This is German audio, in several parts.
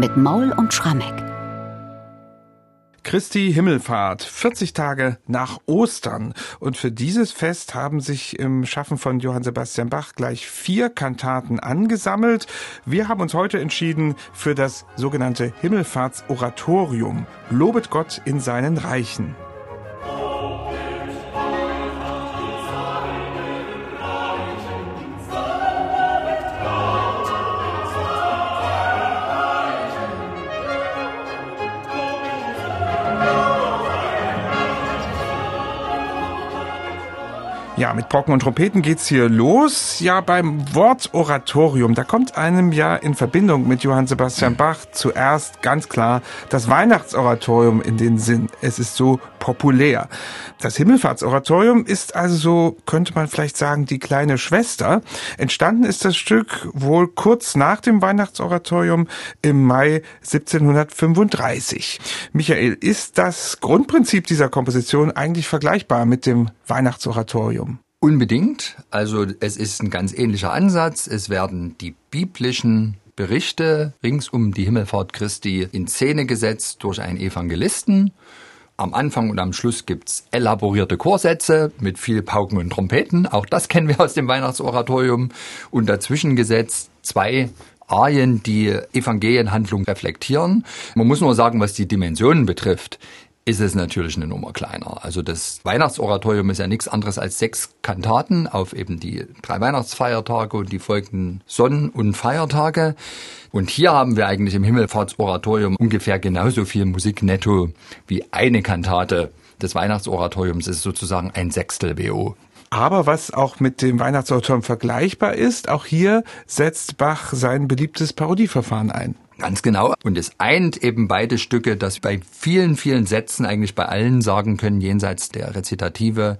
mit Maul und Schrammeck. Christi Himmelfahrt, 40 Tage nach Ostern. Und für dieses Fest haben sich im Schaffen von Johann Sebastian Bach gleich vier Kantaten angesammelt. Wir haben uns heute entschieden für das sogenannte Himmelfahrtsoratorium. Lobet Gott in seinen Reichen. Ja, mit Brocken und Trompeten geht's hier los. Ja, beim Wort Oratorium, da kommt einem ja in Verbindung mit Johann Sebastian Bach zuerst ganz klar das Weihnachtsoratorium in den Sinn. Es ist so populär. Das Himmelfahrtsoratorium ist also so, könnte man vielleicht sagen, die kleine Schwester. Entstanden ist das Stück wohl kurz nach dem Weihnachtsoratorium im Mai 1735. Michael, ist das Grundprinzip dieser Komposition eigentlich vergleichbar mit dem Weihnachtsoratorium? Unbedingt. Also es ist ein ganz ähnlicher Ansatz. Es werden die biblischen Berichte rings um die Himmelfahrt Christi in Szene gesetzt durch einen Evangelisten. Am Anfang und am Schluss gibt's elaborierte Chorsätze mit viel Pauken und Trompeten. Auch das kennen wir aus dem Weihnachtsoratorium. Und dazwischen gesetzt zwei Arien, die Evangelienhandlung reflektieren. Man muss nur sagen, was die Dimensionen betrifft ist es natürlich eine Nummer kleiner. Also das Weihnachtsoratorium ist ja nichts anderes als sechs Kantaten auf eben die drei Weihnachtsfeiertage und die folgenden Sonnen- und Feiertage. Und hier haben wir eigentlich im Himmelfahrtsoratorium ungefähr genauso viel Musik netto wie eine Kantate des Weihnachtsoratoriums. Das ist sozusagen ein Sechstel BO. Aber was auch mit dem Weihnachtsoratorium vergleichbar ist, auch hier setzt Bach sein beliebtes Parodieverfahren ein. Ganz genau. Und es eint eben beide Stücke, dass bei vielen, vielen Sätzen eigentlich bei allen sagen können, jenseits der Rezitative,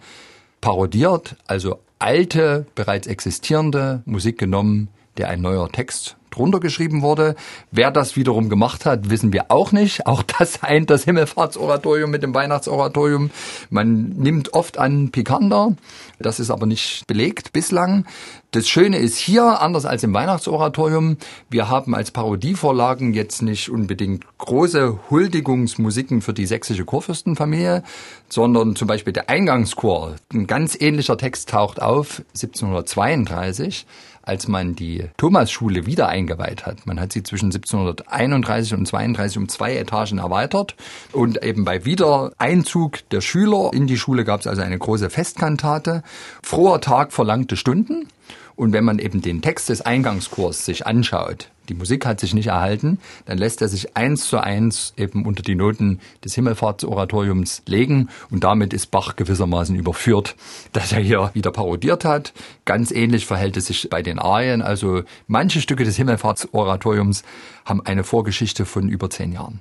parodiert, also alte, bereits existierende Musik genommen, der ein neuer Text drunter geschrieben wurde. Wer das wiederum gemacht hat, wissen wir auch nicht. Auch das eint das Himmelfahrtsoratorium mit dem Weihnachtsoratorium. Man nimmt oft an Pikander. Das ist aber nicht belegt bislang. Das Schöne ist hier, anders als im Weihnachtsoratorium, wir haben als Parodievorlagen jetzt nicht unbedingt große Huldigungsmusiken für die sächsische Chorfürstenfamilie, sondern zum Beispiel der Eingangschor. Ein ganz ähnlicher Text taucht auf 1732 als man die Thomasschule wieder eingeweiht hat. Man hat sie zwischen 1731 und 32 um zwei Etagen erweitert und eben bei Wiedereinzug der Schüler in die Schule gab es also eine große Festkantate. Froher Tag verlangte Stunden. Und wenn man eben den Text des Eingangskurs sich anschaut, die Musik hat sich nicht erhalten, dann lässt er sich eins zu eins eben unter die Noten des Himmelfahrtsoratoriums legen und damit ist Bach gewissermaßen überführt, dass er hier wieder parodiert hat. Ganz ähnlich verhält es sich bei den Arien. Also manche Stücke des Himmelfahrtsoratoriums haben eine Vorgeschichte von über zehn Jahren.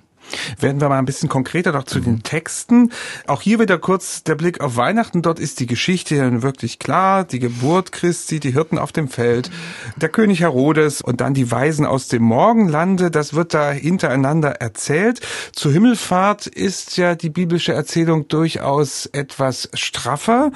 Werden wir mal ein bisschen konkreter noch zu mhm. den Texten. Auch hier wieder kurz der Blick auf Weihnachten. Dort ist die Geschichte wirklich klar. Die Geburt Christi, die Hirten auf dem Feld, der König Herodes und dann die Weisen aus dem Morgenlande. Das wird da hintereinander erzählt. Zur Himmelfahrt ist ja die biblische Erzählung durchaus etwas straffer.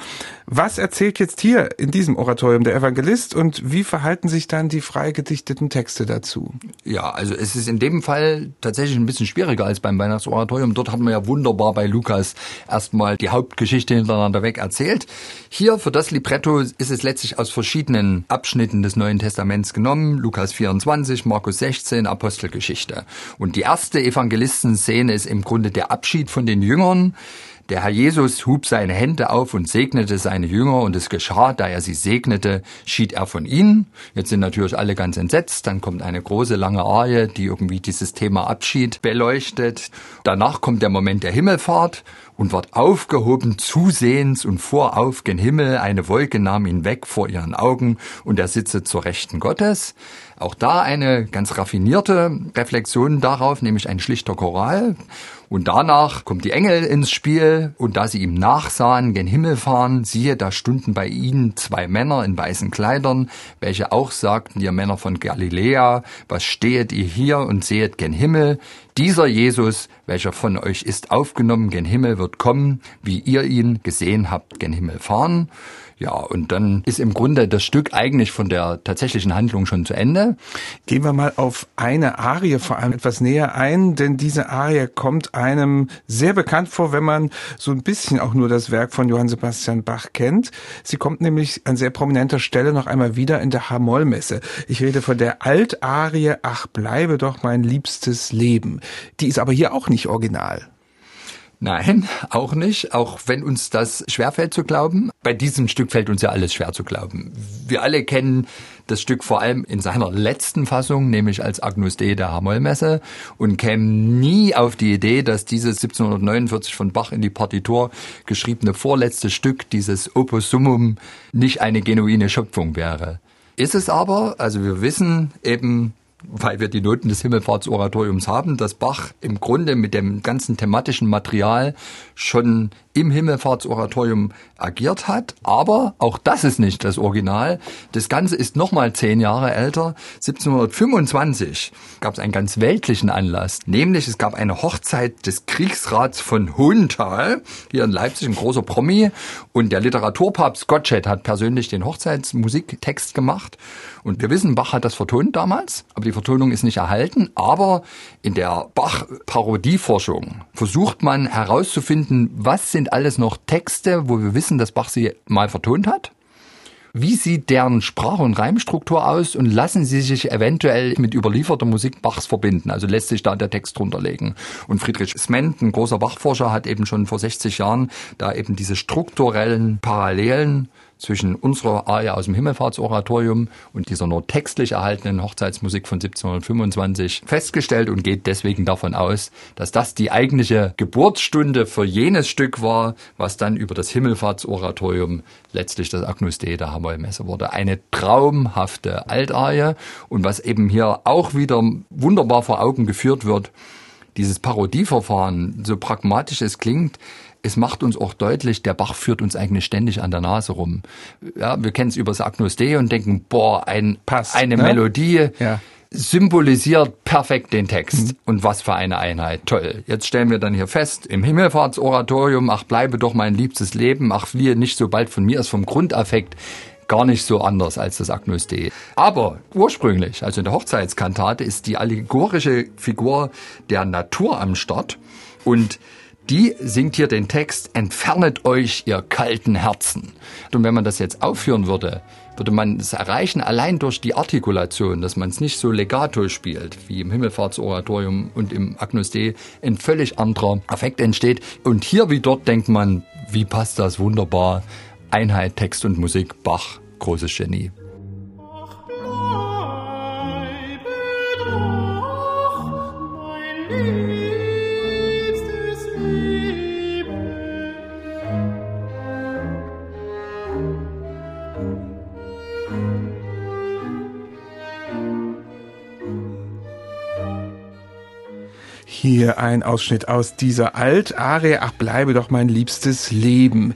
Was erzählt jetzt hier in diesem Oratorium der Evangelist und wie verhalten sich dann die freigedichteten Texte dazu? Ja, also es ist in dem Fall tatsächlich ein bisschen schwieriger als beim Weihnachtsoratorium. Dort hat man ja wunderbar bei Lukas erstmal die Hauptgeschichte hintereinander weg erzählt. Hier für das Libretto ist es letztlich aus verschiedenen Abschnitten des Neuen Testaments genommen. Lukas 24, Markus 16, Apostelgeschichte. Und die erste Evangelistenszene ist im Grunde der Abschied von den Jüngern. Der Herr Jesus hub seine Hände auf und segnete seine Jünger und es geschah, da er sie segnete, schied er von ihnen. Jetzt sind natürlich alle ganz entsetzt. Dann kommt eine große lange Arie, die irgendwie dieses Thema Abschied beleuchtet. Danach kommt der Moment der Himmelfahrt und wird aufgehoben zusehends und vorauf gen Himmel. Eine Wolke nahm ihn weg vor ihren Augen und er sitze zur Rechten Gottes. Auch da eine ganz raffinierte Reflexion darauf, nämlich ein schlichter Choral. Und danach kommt die Engel ins Spiel und da sie ihm nachsahen, gen Himmel fahren, siehe, da stunden bei ihnen zwei Männer in weißen Kleidern, welche auch sagten, ihr Männer von Galiläa, was stehet ihr hier und sehet gen Himmel? Dieser Jesus, welcher von euch ist aufgenommen gen Himmel, wird kommen, wie ihr ihn gesehen habt gen Himmel fahren. Ja, und dann ist im Grunde das Stück eigentlich von der tatsächlichen Handlung schon zu Ende. Gehen wir mal auf eine Arie vor allem etwas näher ein, denn diese Arie kommt einem sehr bekannt vor, wenn man so ein bisschen auch nur das Werk von Johann Sebastian Bach kennt. Sie kommt nämlich an sehr prominenter Stelle noch einmal wieder in der H-Moll-Messe. Ich rede von der Altarie Ach bleibe doch mein liebstes Leben. Die ist aber hier auch nicht original. Nein, auch nicht, auch wenn uns das schwerfällt zu glauben. Bei diesem Stück fällt uns ja alles schwer zu glauben. Wir alle kennen das Stück vor allem in seiner letzten Fassung, nämlich als Agnus Dei der Hamollmesse und kämen nie auf die Idee, dass dieses 1749 von Bach in die Partitur geschriebene vorletzte Stück, dieses Opus Summum, nicht eine genuine Schöpfung wäre. Ist es aber, also wir wissen eben, weil wir die Noten des Himmelfahrtsoratoriums haben, dass Bach im Grunde mit dem ganzen thematischen Material schon im Himmelfahrtsoratorium agiert hat. Aber auch das ist nicht das Original. Das Ganze ist nochmal zehn Jahre älter. 1725 gab es einen ganz weltlichen Anlass. Nämlich es gab eine Hochzeit des Kriegsrats von Hohenthal, hier in Leipzig, ein großer Promi. Und der Literaturpapst Gottsched hat persönlich den Hochzeitsmusiktext gemacht. Und wir wissen, Bach hat das vertont damals, aber die Vertonung ist nicht erhalten. Aber in der Bach-Parodieforschung versucht man herauszufinden, was sind alles noch Texte, wo wir wissen, dass Bach sie mal vertont hat. Wie sieht deren Sprach- und Reimstruktur aus und lassen sie sich eventuell mit überlieferter Musik Bachs verbinden? Also lässt sich da der Text drunter legen. Und Friedrich Sment, ein großer Bachforscher, hat eben schon vor 60 Jahren da eben diese strukturellen Parallelen zwischen unserer Arie aus dem Himmelfahrtsoratorium und dieser nur textlich erhaltenen Hochzeitsmusik von 1725 festgestellt und geht deswegen davon aus, dass das die eigentliche Geburtsstunde für jenes Stück war, was dann über das Himmelfahrtsoratorium letztlich das Agnus Dei der Hamollmesse wurde. Eine traumhafte Altarie und was eben hier auch wieder wunderbar vor Augen geführt wird, dieses Parodieverfahren, so pragmatisch es klingt, es macht uns auch deutlich, der Bach führt uns eigentlich ständig an der Nase rum. Ja, wir kennen es über das Agnus Dei und denken, boah, ein, Pass, eine ne? Melodie. Ja symbolisiert perfekt den Text. Mhm. Und was für eine Einheit. Toll. Jetzt stellen wir dann hier fest, im Himmelfahrtsoratorium, ach bleibe doch mein liebstes Leben, ach fliehe nicht so bald von mir, ist vom Grundaffekt gar nicht so anders als das Agnus Dei. Aber ursprünglich, also in der Hochzeitskantate, ist die allegorische Figur der Natur am Start und die singt hier den Text, entfernet euch, ihr kalten Herzen. Und wenn man das jetzt aufführen würde, würde man es erreichen, allein durch die Artikulation, dass man es nicht so legato spielt, wie im Himmelfahrtsoratorium und im Agnus Dei, ein völlig anderer Effekt entsteht. Und hier wie dort denkt man, wie passt das wunderbar? Einheit, Text und Musik, Bach, großes Genie. Hier ein Ausschnitt aus dieser Altarie, ach bleibe doch mein liebstes Leben.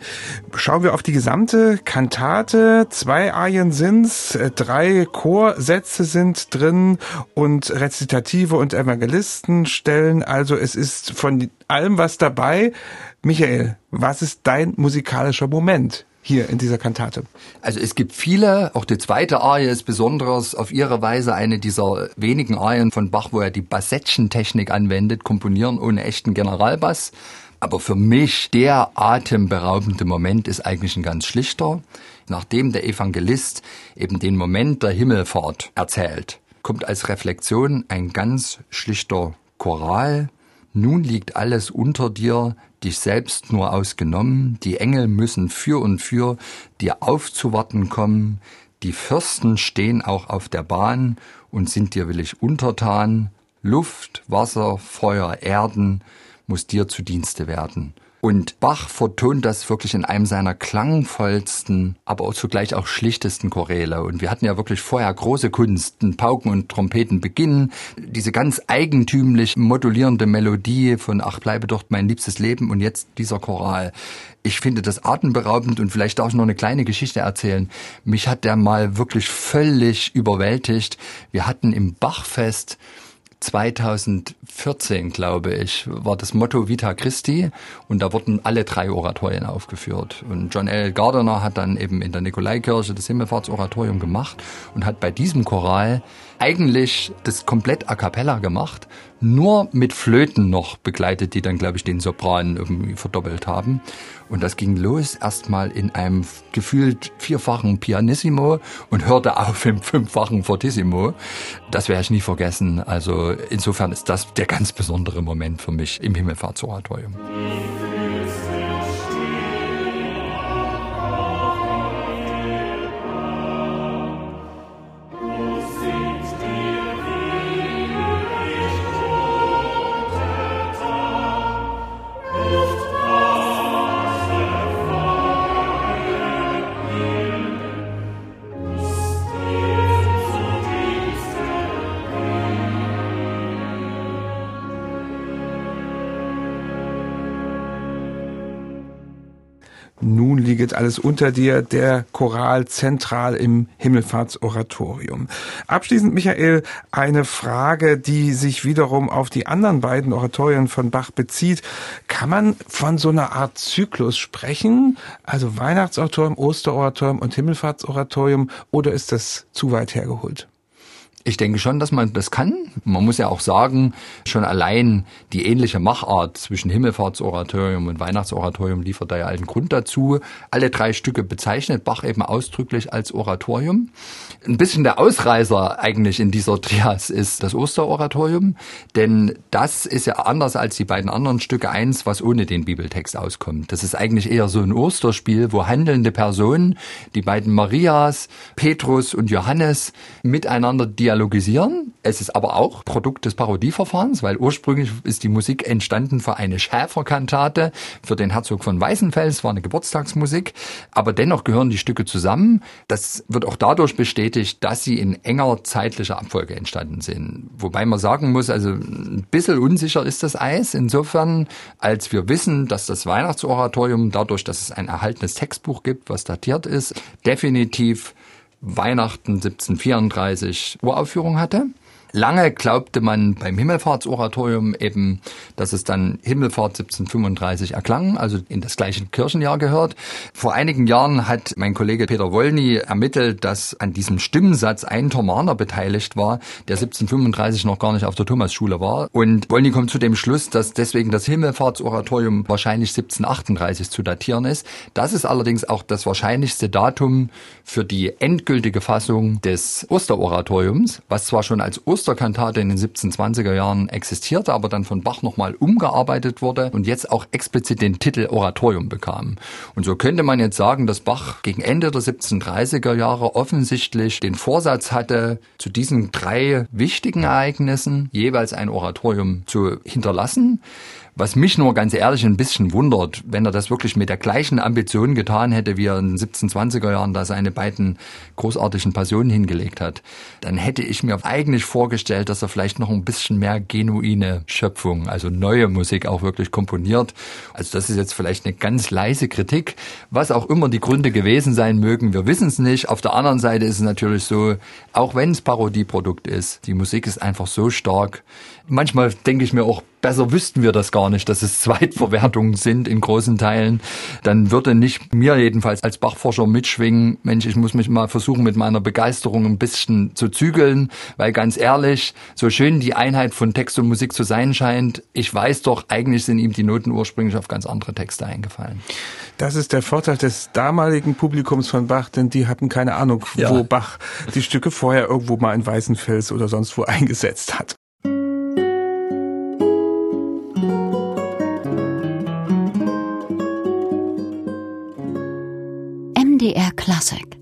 Schauen wir auf die gesamte Kantate. Zwei Arien sind's, drei Chorsätze sind drin und Rezitative und Evangelistenstellen. Also es ist von allem was dabei. Michael, was ist dein musikalischer Moment? Hier in dieser Kantate? Also es gibt viele, auch die zweite Arie ist besonders auf ihre Weise eine dieser wenigen Arien von Bach, wo er die Bassettchen-Technik anwendet, komponieren ohne echten Generalbass. Aber für mich der atemberaubende Moment ist eigentlich ein ganz schlichter. Nachdem der Evangelist eben den Moment der Himmelfahrt erzählt, kommt als Reflexion ein ganz schlichter Choral. Nun liegt alles unter dir, dich selbst nur ausgenommen, die Engel müssen für und für dir aufzuwarten kommen, die Fürsten stehen auch auf der Bahn und sind dir willig untertan, Luft, Wasser, Feuer, Erden muss dir zu Dienste werden. Und Bach vertont das wirklich in einem seiner klangvollsten, aber auch zugleich auch schlichtesten Choräle. Und wir hatten ja wirklich vorher große Kunsten, Pauken und Trompeten beginnen, diese ganz eigentümlich modulierende Melodie von Ach bleibe doch mein liebstes Leben und jetzt dieser Choral. Ich finde das atemberaubend und vielleicht darf ich noch eine kleine Geschichte erzählen. Mich hat der mal wirklich völlig überwältigt. Wir hatten im Bachfest 2014, glaube ich, war das Motto Vita Christi und da wurden alle drei Oratorien aufgeführt. Und John L. Gardiner hat dann eben in der Nikolaikirche das Himmelfahrtsoratorium gemacht und hat bei diesem Choral eigentlich das komplett a cappella gemacht, nur mit Flöten noch begleitet, die dann, glaube ich, den Sopran irgendwie verdoppelt haben. Und das ging los erstmal in einem gefühlt vierfachen Pianissimo und hörte auf im fünffachen Fortissimo. Das werde ich nie vergessen. Also insofern ist das der ganz besondere Moment für mich im Himmelfahrtsoratorium. Liegt alles unter dir, der Choral zentral im Himmelfahrtsoratorium. Abschließend, Michael, eine Frage, die sich wiederum auf die anderen beiden Oratorien von Bach bezieht. Kann man von so einer Art Zyklus sprechen? Also Weihnachtsoratorium, Osteroratorium und Himmelfahrtsoratorium, oder ist das zu weit hergeholt? Ich denke schon, dass man das kann. Man muss ja auch sagen, schon allein die ähnliche Machart zwischen Himmelfahrtsoratorium und Weihnachtsoratorium liefert da ja einen Grund dazu. Alle drei Stücke bezeichnet Bach eben ausdrücklich als Oratorium. Ein bisschen der Ausreißer eigentlich in dieser Trias ist das Osteroratorium, denn das ist ja anders als die beiden anderen Stücke eins, was ohne den Bibeltext auskommt. Das ist eigentlich eher so ein Osterspiel, wo handelnde Personen, die beiden Marias, Petrus und Johannes miteinander dialogieren dialogisieren. Es ist aber auch Produkt des Parodieverfahrens, weil ursprünglich ist die Musik entstanden für eine Schäferkantate für den Herzog von Weißenfels, war eine Geburtstagsmusik, aber dennoch gehören die Stücke zusammen. Das wird auch dadurch bestätigt, dass sie in enger zeitlicher Abfolge entstanden sind. Wobei man sagen muss, also ein bisschen unsicher ist das Eis insofern, als wir wissen, dass das Weihnachtsoratorium dadurch, dass es ein erhaltenes Textbuch gibt, was datiert ist, definitiv Weihnachten 1734 Uraufführung hatte. Lange glaubte man beim Himmelfahrtsoratorium eben, dass es dann Himmelfahrt 1735 erklang, also in das gleiche Kirchenjahr gehört. Vor einigen Jahren hat mein Kollege Peter Wollny ermittelt, dass an diesem Stimmensatz ein Thomaner beteiligt war, der 1735 noch gar nicht auf der Thomasschule war. Und Wollny kommt zu dem Schluss, dass deswegen das Himmelfahrtsoratorium wahrscheinlich 1738 zu datieren ist. Das ist allerdings auch das wahrscheinlichste Datum für die endgültige Fassung des Osteroratoriums, was zwar schon als Oster Osterkantate in den 1720er Jahren existierte, aber dann von Bach nochmal umgearbeitet wurde und jetzt auch explizit den Titel Oratorium bekam. Und so könnte man jetzt sagen, dass Bach gegen Ende der 1730er Jahre offensichtlich den Vorsatz hatte, zu diesen drei wichtigen Ereignissen jeweils ein Oratorium zu hinterlassen. Was mich nur ganz ehrlich ein bisschen wundert, wenn er das wirklich mit der gleichen Ambition getan hätte, wie er in den 1720er Jahren da seine beiden großartigen Passionen hingelegt hat, dann hätte ich mir eigentlich vorgestellt, dass er vielleicht noch ein bisschen mehr genuine Schöpfung, also neue Musik auch wirklich komponiert. Also das ist jetzt vielleicht eine ganz leise Kritik, was auch immer die Gründe gewesen sein mögen. Wir wissen es nicht. Auf der anderen Seite ist es natürlich so, auch wenn es Parodieprodukt ist, die Musik ist einfach so stark. Manchmal denke ich mir auch, besser wüssten wir das gar nicht, dass es Zweitverwertungen sind in großen Teilen, dann würde nicht mir jedenfalls als Bachforscher mitschwingen, Mensch, ich muss mich mal versuchen, mit meiner Begeisterung ein bisschen zu zügeln, weil ganz ehrlich, so schön die Einheit von Text und Musik zu sein scheint, ich weiß doch, eigentlich sind ihm die Noten ursprünglich auf ganz andere Texte eingefallen. Das ist der Vorteil des damaligen Publikums von Bach, denn die hatten keine Ahnung, ja. wo Bach die Stücke vorher irgendwo mal in Weißenfels oder sonst wo eingesetzt hat. MDR Classic